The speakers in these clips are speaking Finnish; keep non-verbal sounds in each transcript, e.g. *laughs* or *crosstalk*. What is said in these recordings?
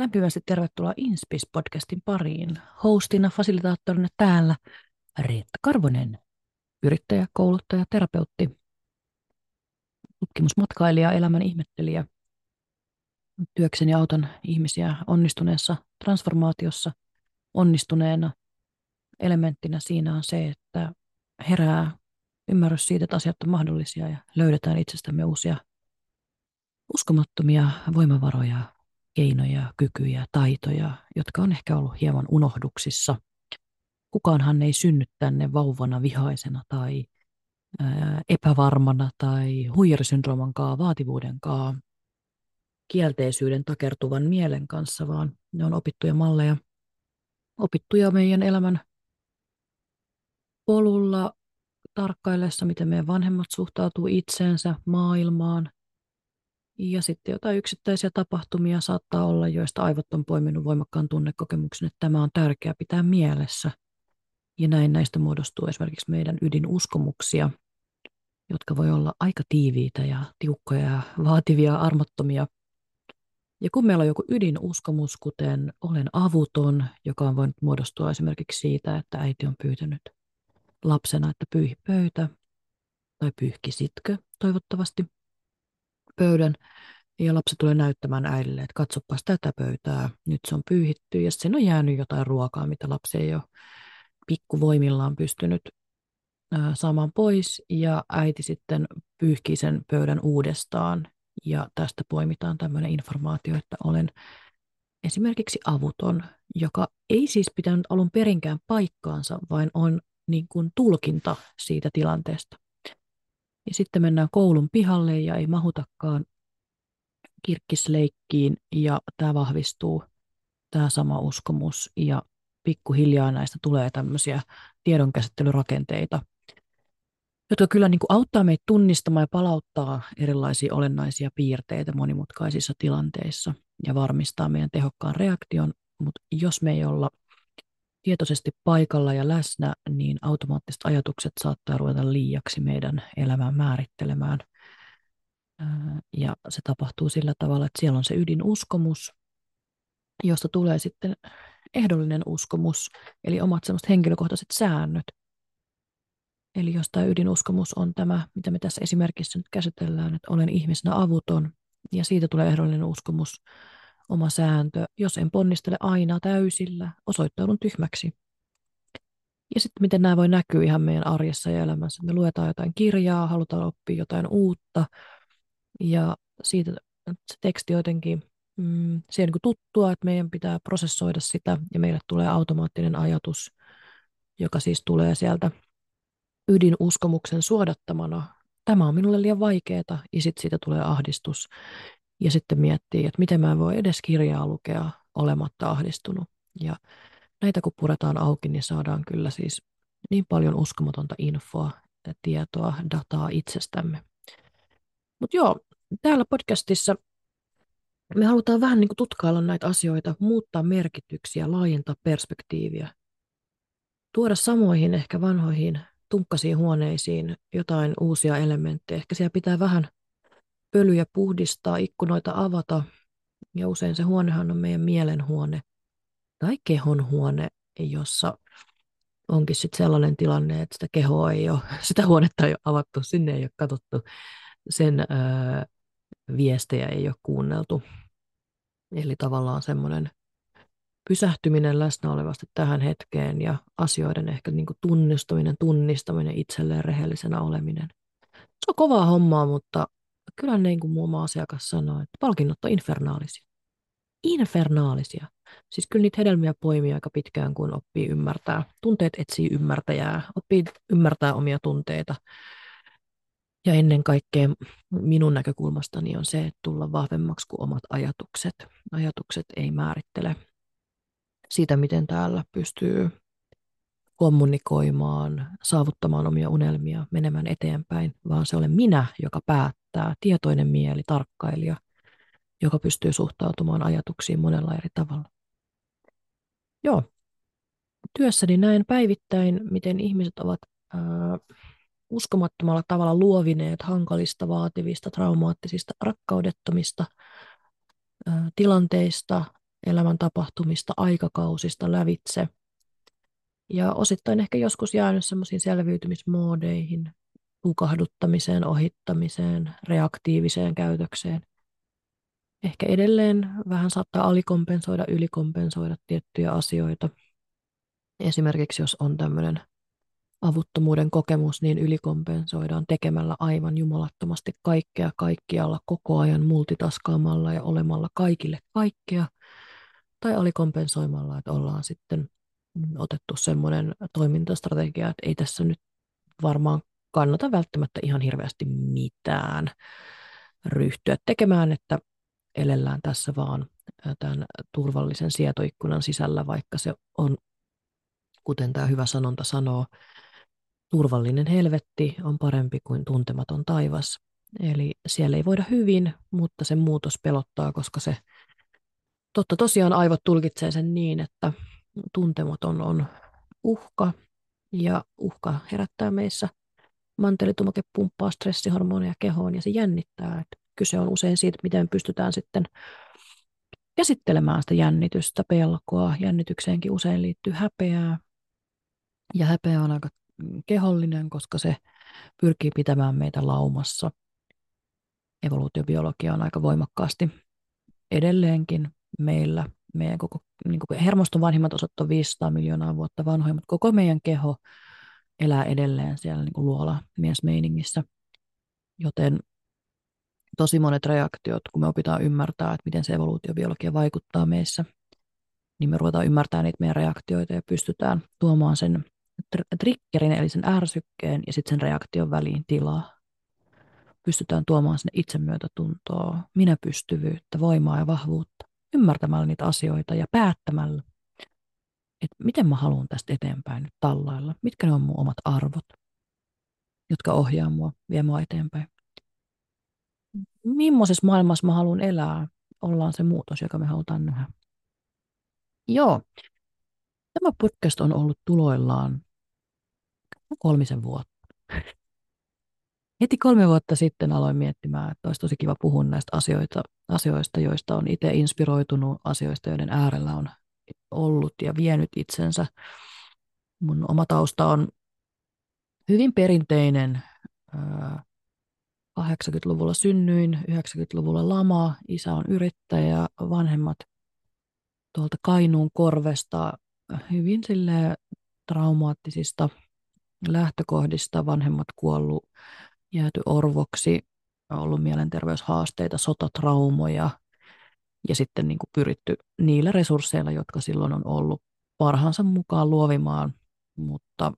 Lämpimästi tervetuloa Inspis-podcastin pariin. Hostina, fasilitaattorina täällä Reetta Karvonen, yrittäjä, kouluttaja, terapeutti, tutkimusmatkailija, elämän ihmettelijä. Työkseni autan ihmisiä onnistuneessa transformaatiossa. Onnistuneena elementtinä siinä on se, että herää ymmärrys siitä, että asiat on mahdollisia ja löydetään itsestämme uusia uskomattomia voimavaroja, keinoja, kykyjä, taitoja, jotka on ehkä ollut hieman unohduksissa. Kukaanhan ei synny tänne vauvana vihaisena tai ää, epävarmana tai huijarisyndroomankaan vaativuudenkaan kielteisyyden takertuvan mielen kanssa, vaan ne on opittuja malleja, opittuja meidän elämän polulla tarkkaillessa, miten meidän vanhemmat suhtautuu itseensä, maailmaan, ja sitten jotain yksittäisiä tapahtumia saattaa olla, joista aivot on poiminut voimakkaan tunnekokemuksen, että tämä on tärkeää pitää mielessä. Ja näin näistä muodostuu esimerkiksi meidän ydinuskomuksia, jotka voi olla aika tiiviitä ja tiukkoja ja vaativia, armottomia. Ja kun meillä on joku ydinuskomus, kuten olen avuton, joka on voinut muodostua esimerkiksi siitä, että äiti on pyytänyt lapsena, että pyyhi pöytä, tai pyyhkisitkö toivottavasti – pöydän ja lapsi tulee näyttämään äidille, että katsopas tätä pöytää, nyt se on pyyhitty ja sen on jäänyt jotain ruokaa, mitä lapsi ei ole pikkuvoimillaan pystynyt saamaan pois ja äiti sitten pyyhkii sen pöydän uudestaan ja tästä poimitaan tämmöinen informaatio, että olen esimerkiksi avuton, joka ei siis pitänyt alun perinkään paikkaansa, vaan on niin kuin tulkinta siitä tilanteesta. Ja sitten mennään koulun pihalle ja ei mahutakaan kirkkisleikkiin ja tämä vahvistuu, tämä sama uskomus ja pikkuhiljaa näistä tulee tämmöisiä tiedonkäsittelyrakenteita, jotka kyllä niin kuin auttaa meitä tunnistamaan ja palauttaa erilaisia olennaisia piirteitä monimutkaisissa tilanteissa ja varmistaa meidän tehokkaan reaktion, mutta jos me ei olla tietoisesti paikalla ja läsnä, niin automaattiset ajatukset saattaa ruveta liiaksi meidän elämään määrittelemään. Ja se tapahtuu sillä tavalla, että siellä on se ydinuskomus, josta tulee sitten ehdollinen uskomus, eli omat semmoiset henkilökohtaiset säännöt. Eli jos tämä ydinuskomus on tämä, mitä me tässä esimerkissä nyt käsitellään, että olen ihmisenä avuton, ja siitä tulee ehdollinen uskomus, oma sääntö, jos en ponnistele aina täysillä, osoittaudun tyhmäksi. Ja sitten miten nämä voi näkyä ihan meidän arjessa ja elämässä. Me luetaan jotain kirjaa, halutaan oppia jotain uutta ja siitä se teksti jotenkin, mm, se on niin tuttua, että meidän pitää prosessoida sitä ja meille tulee automaattinen ajatus, joka siis tulee sieltä ydinuskomuksen suodattamana. Tämä on minulle liian vaikeaa ja sitten siitä tulee ahdistus ja sitten miettii, että miten mä voi edes kirjaa lukea olematta ahdistunut. Ja näitä kun puretaan auki, niin saadaan kyllä siis niin paljon uskomatonta infoa, tietoa, dataa itsestämme. Mutta joo, täällä podcastissa me halutaan vähän niin kuin tutkailla näitä asioita, muuttaa merkityksiä, laajentaa perspektiiviä, tuoda samoihin ehkä vanhoihin tunkkasiin huoneisiin jotain uusia elementtejä. Ehkä siellä pitää vähän pölyjä puhdistaa, ikkunoita avata. Ja usein se huonehan on meidän mielenhuone tai kehon huone, jossa onkin sitten sellainen tilanne, että sitä kehoa ei ole, *laughs* sitä huonetta ei ole avattu, sinne ei ole katsottu, sen ää, viestejä ei ole kuunneltu. Eli tavallaan semmoinen pysähtyminen läsnä olevasti tähän hetkeen ja asioiden ehkä niin kuin tunnistaminen, tunnistaminen, itselleen rehellisenä oleminen. Se on kovaa hommaa, mutta kyllä niin kuin muun asiakas sanoi, että palkinnot on infernaalisia. Infernaalisia. Siis kyllä niitä hedelmiä poimii aika pitkään, kun oppii ymmärtää. Tunteet etsii ymmärtäjää, oppii ymmärtää omia tunteita. Ja ennen kaikkea minun näkökulmastani on se, että tulla vahvemmaksi kuin omat ajatukset. Ajatukset ei määrittele siitä, miten täällä pystyy kommunikoimaan, saavuttamaan omia unelmia, menemään eteenpäin, vaan se olen minä, joka päättää, tietoinen mieli, tarkkailija, joka pystyy suhtautumaan ajatuksiin monella eri tavalla. Joo, työssäni näen päivittäin, miten ihmiset ovat ää, uskomattomalla tavalla luovineet hankalista, vaativista, traumaattisista, rakkaudettomista ää, tilanteista elämän tapahtumista, aikakausista lävitse. Ja osittain ehkä joskus jäänyt semmoisiin selviytymismoodeihin, tukahduttamiseen, ohittamiseen, reaktiiviseen käytökseen. Ehkä edelleen vähän saattaa alikompensoida, ylikompensoida tiettyjä asioita. Esimerkiksi jos on tämmöinen avuttomuuden kokemus, niin ylikompensoidaan tekemällä aivan jumalattomasti kaikkea kaikkialla koko ajan multitaskaamalla ja olemalla kaikille kaikkea. Tai alikompensoimalla, että ollaan sitten otettu semmoinen toimintastrategia, että ei tässä nyt varmaan kannata välttämättä ihan hirveästi mitään ryhtyä tekemään, että elellään tässä vaan tämän turvallisen sietoikkunan sisällä, vaikka se on, kuten tämä hyvä sanonta sanoo, turvallinen helvetti on parempi kuin tuntematon taivas. Eli siellä ei voida hyvin, mutta se muutos pelottaa, koska se totta tosiaan aivot tulkitsee sen niin, että tuntematon on uhka ja uhka herättää meissä mantelitumake pumppaa stressihormoneja kehoon ja se jännittää. Että kyse on usein siitä, miten pystytään sitten käsittelemään sitä jännitystä, pelkoa. Jännitykseenkin usein liittyy häpeää. Ja häpeä on aika kehollinen, koska se pyrkii pitämään meitä laumassa. Evoluutiobiologia on aika voimakkaasti edelleenkin meillä. Meidän koko niin kuin hermoston vanhimmat osat on 500 miljoonaa vuotta vanhoja, mutta koko meidän keho elää edelleen siellä niin luola miesmeiningissä. Joten tosi monet reaktiot, kun me opitaan ymmärtää, että miten se evoluutiobiologia vaikuttaa meissä, niin me ruvetaan ymmärtämään niitä meidän reaktioita ja pystytään tuomaan sen triggerin, eli sen ärsykkeen ja sitten sen reaktion väliin tilaa. Pystytään tuomaan sinne itsemyötätuntoa, minäpystyvyyttä, voimaa ja vahvuutta, ymmärtämällä niitä asioita ja päättämällä, että miten mä haluan tästä eteenpäin nyt tallailla, mitkä ne on mun omat arvot, jotka ohjaa mua, vie mua eteenpäin. Millaisessa maailmassa mä haluan elää, ollaan se muutos, joka me halutaan nähdä. Joo, tämä podcast on ollut tuloillaan kolmisen vuotta. Heti kolme vuotta sitten aloin miettimään, että olisi tosi kiva puhua näistä asioita, asioista, joista on itse inspiroitunut, asioista, joiden äärellä on ollut ja vienyt itsensä. Mun oma tausta on hyvin perinteinen. 80-luvulla synnyin, 90-luvulla lama, isä on yrittäjä, vanhemmat tuolta Kainuun korvesta hyvin sille traumaattisista lähtökohdista, vanhemmat kuollut, jääty orvoksi, ollut mielenterveyshaasteita, sotatraumoja, ja sitten niin kuin pyritty niillä resursseilla, jotka silloin on ollut parhaansa mukaan luovimaan, mutta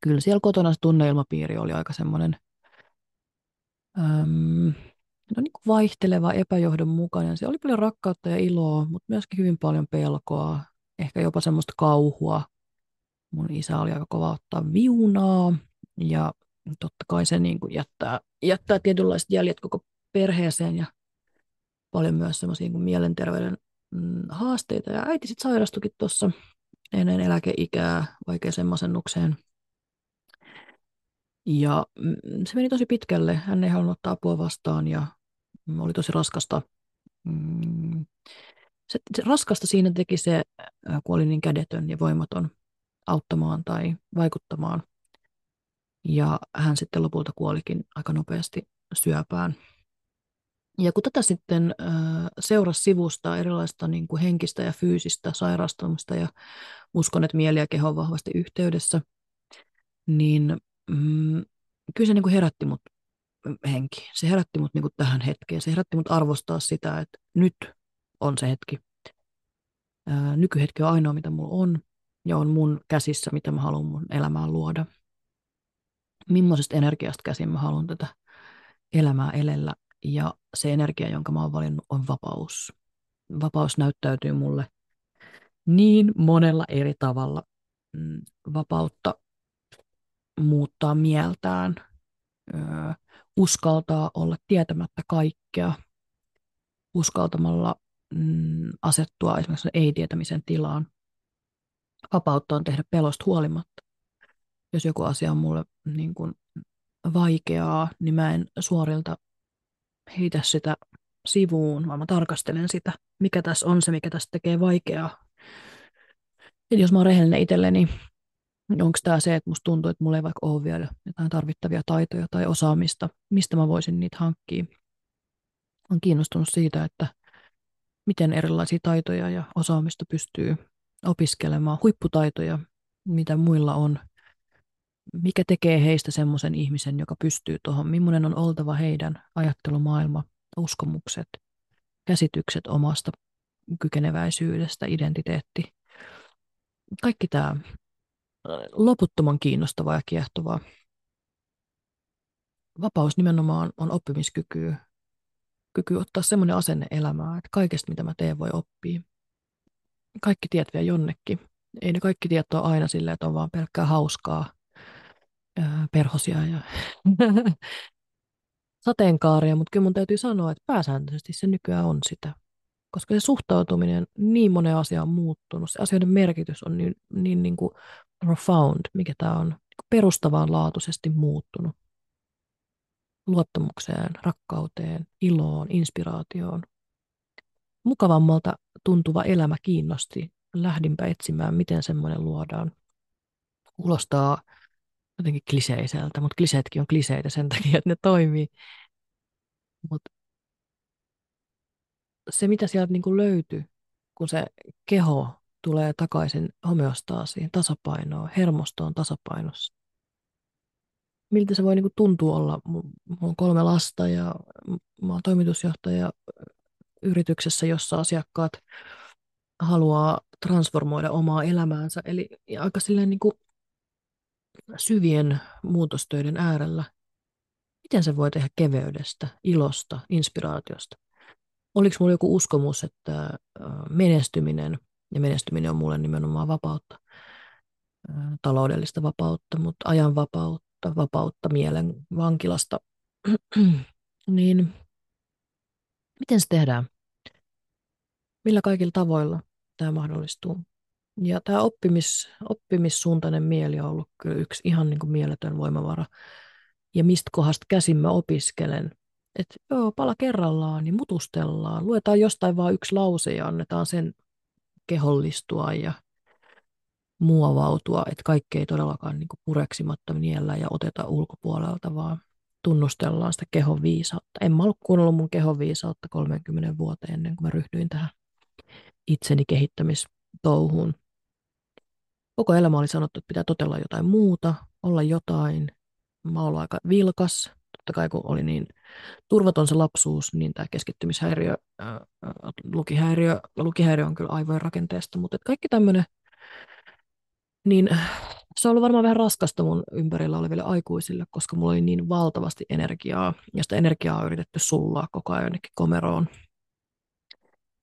kyllä siellä kotona se tunneilmapiiri oli aika semmoinen äm, no niin kuin vaihteleva, epäjohdonmukainen. Se oli paljon rakkautta ja iloa, mutta myöskin hyvin paljon pelkoa, ehkä jopa semmoista kauhua. Mun isä oli aika kova ottaa viunaa ja totta kai se niin kuin jättää, jättää tietynlaiset jäljet koko perheeseen ja paljon myös semmoisia niin mielenterveyden mm, haasteita. Ja äiti sitten sairastukin tuossa ennen eläkeikää vaikeaseen masennukseen. Ja mm, se meni tosi pitkälle. Hän ei halunnut ottaa apua vastaan ja oli tosi raskasta. Mm, se, se raskasta siinä teki se, kun oli niin kädetön ja voimaton auttamaan tai vaikuttamaan. Ja hän sitten lopulta kuolikin aika nopeasti syöpään. Ja kun tätä sitten seurasi sivusta erilaista niin kuin henkistä ja fyysistä sairastumista ja uskon, että mieli ja keho on vahvasti yhteydessä, niin mm, kyllä se niin kuin herätti mut henki. Se herätti mut niin kuin tähän hetkeen. Se herätti mut arvostaa sitä, että nyt on se hetki. Nykyhetki on ainoa, mitä mulla on, ja on mun käsissä, mitä mä haluan mun elämään luoda. Millaisesta energiasta käsin mä haluan tätä elämää elellä ja se energia, jonka mä oon valinnut, on vapaus. Vapaus näyttäytyy mulle niin monella eri tavalla. Mm, vapautta muuttaa mieltään, uskaltaa olla tietämättä kaikkea, uskaltamalla mm, asettua esimerkiksi ei-tietämisen tilaan. Vapautta on tehdä pelosta huolimatta. Jos joku asia on mulle niin kuin vaikeaa, niin mä en suorilta heitä sitä sivuun, vaan mä tarkastelen sitä, mikä tässä on se, mikä tästä tekee vaikeaa. Eli jos mä oon rehellinen itselleni, niin onko tämä se, että musta tuntuu, että mulla ei vaikka ole vielä jotain tarvittavia taitoja tai osaamista, mistä mä voisin niitä hankkia. Olen kiinnostunut siitä, että miten erilaisia taitoja ja osaamista pystyy opiskelemaan, huipputaitoja, mitä muilla on, mikä tekee heistä semmoisen ihmisen, joka pystyy tuohon, millainen on oltava heidän ajattelumaailma, uskomukset, käsitykset omasta kykeneväisyydestä, identiteetti. Kaikki tämä loputtoman kiinnostavaa ja kiehtovaa. Vapaus nimenomaan on oppimiskyky, kyky ottaa semmoinen asenne elämään, että kaikesta mitä mä teen voi oppia. Kaikki tiet vie jonnekin. Ei ne kaikki tiet ole aina silleen, että on vaan pelkkää hauskaa, perhosia ja *laughs* sateenkaaria, mutta kyllä mun täytyy sanoa, että pääsääntöisesti se nykyään on sitä. Koska se suhtautuminen niin moneen asiaan on muuttunut, se asioiden merkitys on niin, niin, niin kuin profound, mikä tämä on, perustavanlaatuisesti muuttunut. Luottamukseen, rakkauteen, iloon, inspiraatioon. Mukavammalta tuntuva elämä kiinnosti. Lähdinpä etsimään, miten semmoinen luodaan. Kuulostaa jotenkin kliseiseltä, mutta kliseetkin on kliseitä sen takia, että ne toimii. Mutta se, mitä sieltä niin kuin löytyy, kun se keho tulee takaisin homeostaasiin, tasapainoon, hermostoon tasapainossa. Miltä se voi niin kuin tuntua olla? Mulla on kolme lasta ja mä oon toimitusjohtaja yrityksessä, jossa asiakkaat haluaa transformoida omaa elämäänsä. Eli aika silleen niin kuin syvien muutostöiden äärellä. Miten se voi tehdä keveydestä, ilosta, inspiraatiosta? Oliko mulla joku uskomus, että menestyminen, ja menestyminen on mulle nimenomaan vapautta, taloudellista vapautta, mutta ajan vapautta, vapautta mielen vankilasta, *clears throat* niin miten se tehdään? Millä kaikilla tavoilla tämä mahdollistuu? Ja tämä oppimis, oppimissuuntainen mieli on ollut kyllä yksi ihan niin kuin mieletön voimavara. Ja mistä kohdasta käsin mä opiskelen. Että joo, pala kerrallaan, niin mutustellaan. Luetaan jostain vain yksi lause ja annetaan sen kehollistua ja muovautua. Että kaikki ei todellakaan niin kuin pureksimatta niellä ja oteta ulkopuolelta, vaan tunnustellaan sitä kehon viisautta. En mä ollut kuunnellut mun kehon viisautta 30 vuoteen ennen kuin mä ryhdyin tähän itseni kehittämistouhuun koko elämä oli sanottu, että pitää totella jotain muuta, olla jotain. Mä olen aika vilkas, totta kai kun oli niin turvaton se lapsuus, niin tämä keskittymishäiriö, ää, lukihäiriö, lukihäiriö on kyllä aivojen rakenteesta, mutta kaikki tämmöinen, niin se on ollut varmaan vähän raskasta mun ympärillä oleville aikuisille, koska mulla oli niin valtavasti energiaa, ja sitä energiaa on yritetty sullaa koko ajan jonnekin komeroon.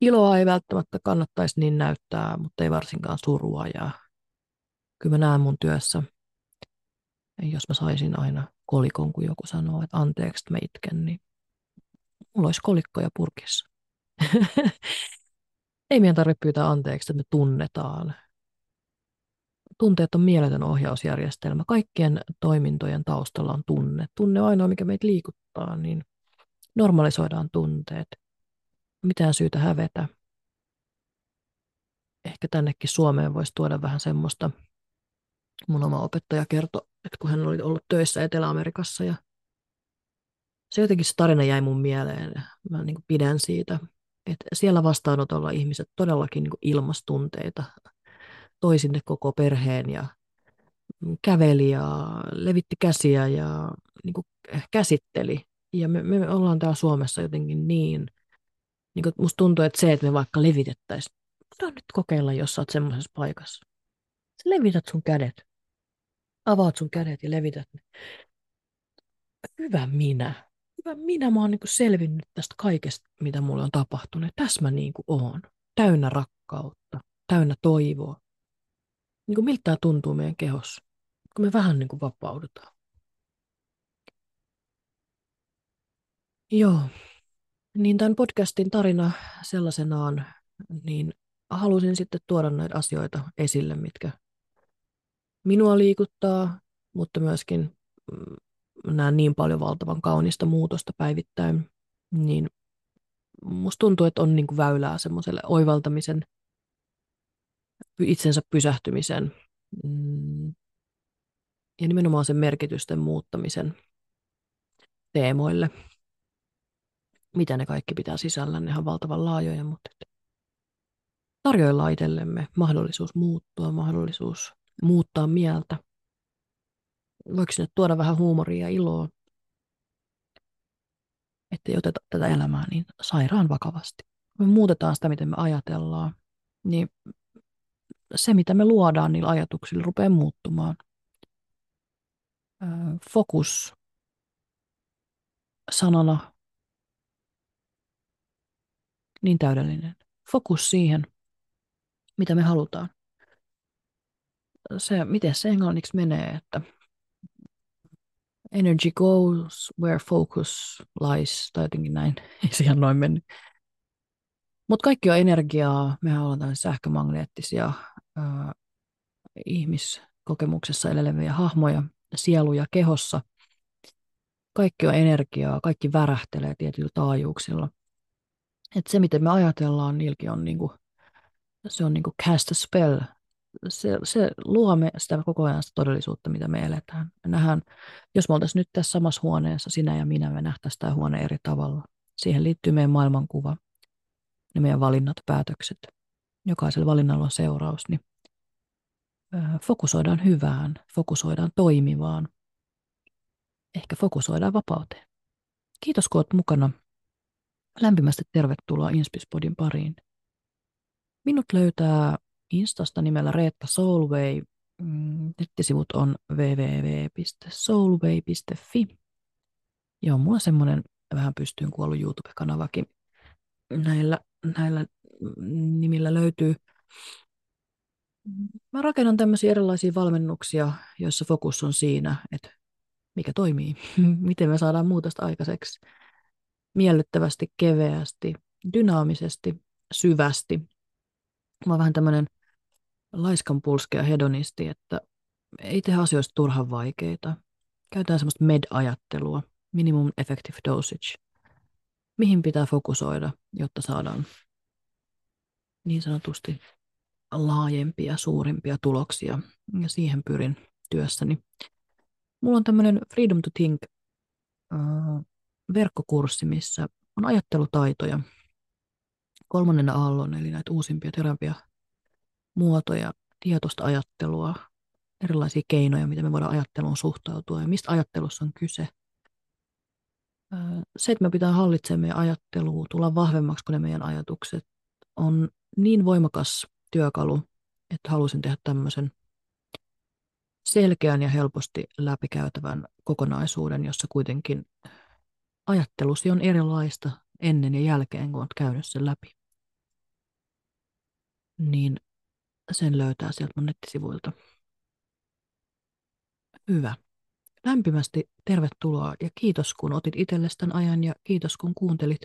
Iloa ei välttämättä kannattaisi niin näyttää, mutta ei varsinkaan surua ja kyllä mä näen mun työssä, jos mä saisin aina kolikon, kun joku sanoo, että anteeksi, että mä itken, niin mulla olisi kolikkoja purkissa. *laughs* Ei meidän tarvitse pyytää anteeksi, että me tunnetaan. Tunteet on mieletön ohjausjärjestelmä. Kaikkien toimintojen taustalla on tunne. Tunne on ainoa, mikä meitä liikuttaa, niin normalisoidaan tunteet. Mitään syytä hävetä. Ehkä tännekin Suomeen voisi tuoda vähän semmoista mun oma opettaja kertoi, että kun hän oli ollut töissä Etelä-Amerikassa ja se jotenkin se tarina jäi mun mieleen. Mä niin kuin pidän siitä, että siellä vastaanotolla ihmiset todellakin niin ilmastunteita toi sinne koko perheen ja käveli ja levitti käsiä ja niin kuin käsitteli. Ja me, me ollaan täällä Suomessa jotenkin niin, niin kuin musta tuntuu, että se, että me vaikka levitettäisiin, nyt kokeilla, jos sä oot semmoisessa paikassa. Sä levität sun kädet avaat sun kädet ja levität ne. Hyvä minä. Hyvä minä. Mä oon niin selvinnyt tästä kaikesta, mitä mulle on tapahtunut. Tässä mä niin kuin oon. Täynnä rakkautta, täynnä toivoa. Niin kuin miltä tämä tuntuu meidän kehossa, kun me vähän niin kuin vapaudutaan. Joo. Niin tämän podcastin tarina sellaisenaan, niin halusin sitten tuoda näitä asioita esille, mitkä minua liikuttaa, mutta myöskin mm, näen niin paljon valtavan kaunista muutosta päivittäin, niin musta tuntuu, että on niin kuin väylää semmoiselle oivaltamisen, itsensä pysähtymisen mm, ja nimenomaan sen merkitysten muuttamisen teemoille. Mitä ne kaikki pitää sisällä, ne on valtavan laajoja, mutta tarjoillaan itsellemme mahdollisuus muuttua, mahdollisuus muuttaa mieltä. Voiko sinne tuoda vähän huumoria ja iloa, ettei oteta tätä elämää niin sairaan vakavasti. Me muutetaan sitä, miten me ajatellaan, niin se, mitä me luodaan niillä ajatuksilla, rupeaa muuttumaan. Fokus sanana niin täydellinen. Fokus siihen, mitä me halutaan. Se, miten se englanniksi menee, että energy goes where focus lies, tai jotenkin näin, *laughs* ei se ihan noin mennyt. Mutta kaikki on energiaa, mehän ollaan sähkömagneettisia äh, ihmiskokemuksessa eläviä hahmoja, sieluja kehossa. Kaikki on energiaa, kaikki värähtelee tietyillä taajuuksilla. Et se, miten me ajatellaan, niilläkin on niinku, se on niinku cast a spell. Se, se luo me sitä koko ajan sitä todellisuutta, mitä me eletään. Me nähdään, jos me oltaisiin nyt tässä samassa huoneessa, sinä ja minä, me nähtäisiin tämä huone eri tavalla. Siihen liittyy meidän maailmankuva ja meidän valinnat, päätökset. Jokaisella valinnalla on seuraus, niin fokusoidaan hyvään, fokusoidaan toimivaan, ehkä fokusoidaan vapauteen. Kiitos kun olet mukana. Lämpimästi tervetuloa Inspispodin pariin. Minut löytää Instasta nimellä Reetta Soulway. Mm, nettisivut on www.soulway.fi. Ja on mulla semmoinen vähän pystyyn kuollut YouTube-kanavakin. Näillä, näillä nimillä löytyy – Mä rakennan tämmöisiä erilaisia valmennuksia, joissa fokus on siinä, että mikä toimii, *laughs* miten me saadaan muutosta aikaiseksi miellyttävästi, keveästi, dynaamisesti, syvästi. Mä oon vähän tämmöinen laiskan pulskea hedonisti, että ei tehdä asioista turhan vaikeita. Käytetään semmoista med-ajattelua, minimum effective dosage. Mihin pitää fokusoida, jotta saadaan niin sanotusti laajempia, suurimpia tuloksia ja siihen pyrin työssäni. Mulla on tämmöinen Freedom to Think verkkokurssi, missä on ajattelutaitoja kolmannen aallon, eli näitä uusimpia terapiamuotoja, tietoista ajattelua, erilaisia keinoja, miten me voidaan ajatteluun suhtautua ja mistä ajattelussa on kyse. Se, että me pitää hallitsemaan meidän ajattelua, tulla vahvemmaksi kuin ne meidän ajatukset, on niin voimakas työkalu, että halusin tehdä tämmöisen selkeän ja helposti läpikäytävän kokonaisuuden, jossa kuitenkin ajattelusi on erilaista ennen ja jälkeen, kun olet käynyt sen läpi. Niin sen löytää sieltä mun nettisivuilta. Hyvä. Lämpimästi tervetuloa ja kiitos kun otit itsellesi tämän ajan ja kiitos kun kuuntelit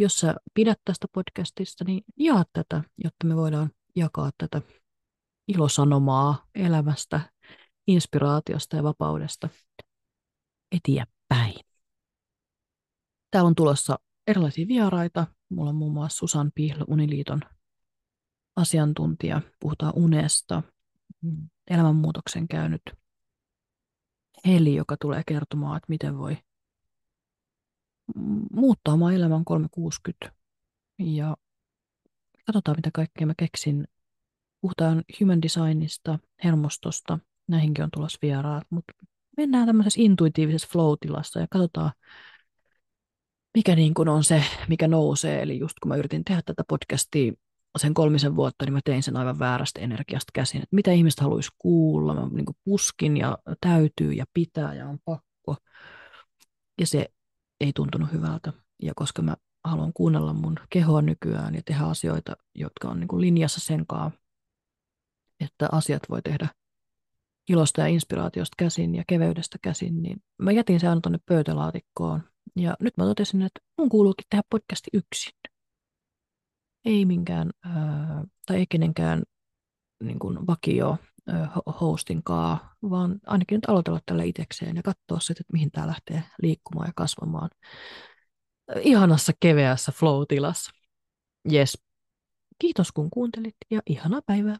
jos sä pidät tästä podcastista, niin jaa tätä, jotta me voidaan jakaa tätä ilosanomaa elämästä, inspiraatiosta ja vapaudesta eteenpäin. Täällä on tulossa erilaisia vieraita. Mulla on muun muassa Susan Pihl, Uniliiton asiantuntija. Puhutaan unesta. Elämänmuutoksen käynyt Heli, joka tulee kertomaan, että miten voi muuttaa oma elämän 360 ja katsotaan mitä kaikkea mä keksin. Puhutaan human designista, hermostosta, näihinkin on tulossa vieraat, mutta mennään tämmöisessä intuitiivisessa flow-tilassa ja katsotaan, mikä niin kuin on se, mikä nousee. Eli just kun mä yritin tehdä tätä podcastia sen kolmisen vuotta, niin mä tein sen aivan väärästä energiasta käsin. Että mitä ihmiset haluaisi kuulla, mä niin puskin ja täytyy ja pitää ja on pakko. Ja se ei tuntunut hyvältä. Ja koska mä haluan kuunnella mun kehoa nykyään ja tehdä asioita, jotka on niin linjassa sen kanssa, että asiat voi tehdä ilosta ja inspiraatiosta käsin ja keveydestä käsin, niin mä jätin sen aina tuonne pöytälaatikkoon. Ja nyt mä totesin, että mun kuuluukin tehdä podcasti yksin. Ei minkään, ää, tai ei kenenkään niin kuin vakio hostinkaa, vaan ainakin nyt aloitella tällä itsekseen ja katsoa sitten, että mihin tämä lähtee liikkumaan ja kasvamaan. ihanassa keveässä flow-tilassa. Yes. Kiitos kun kuuntelit ja ihanaa päivää.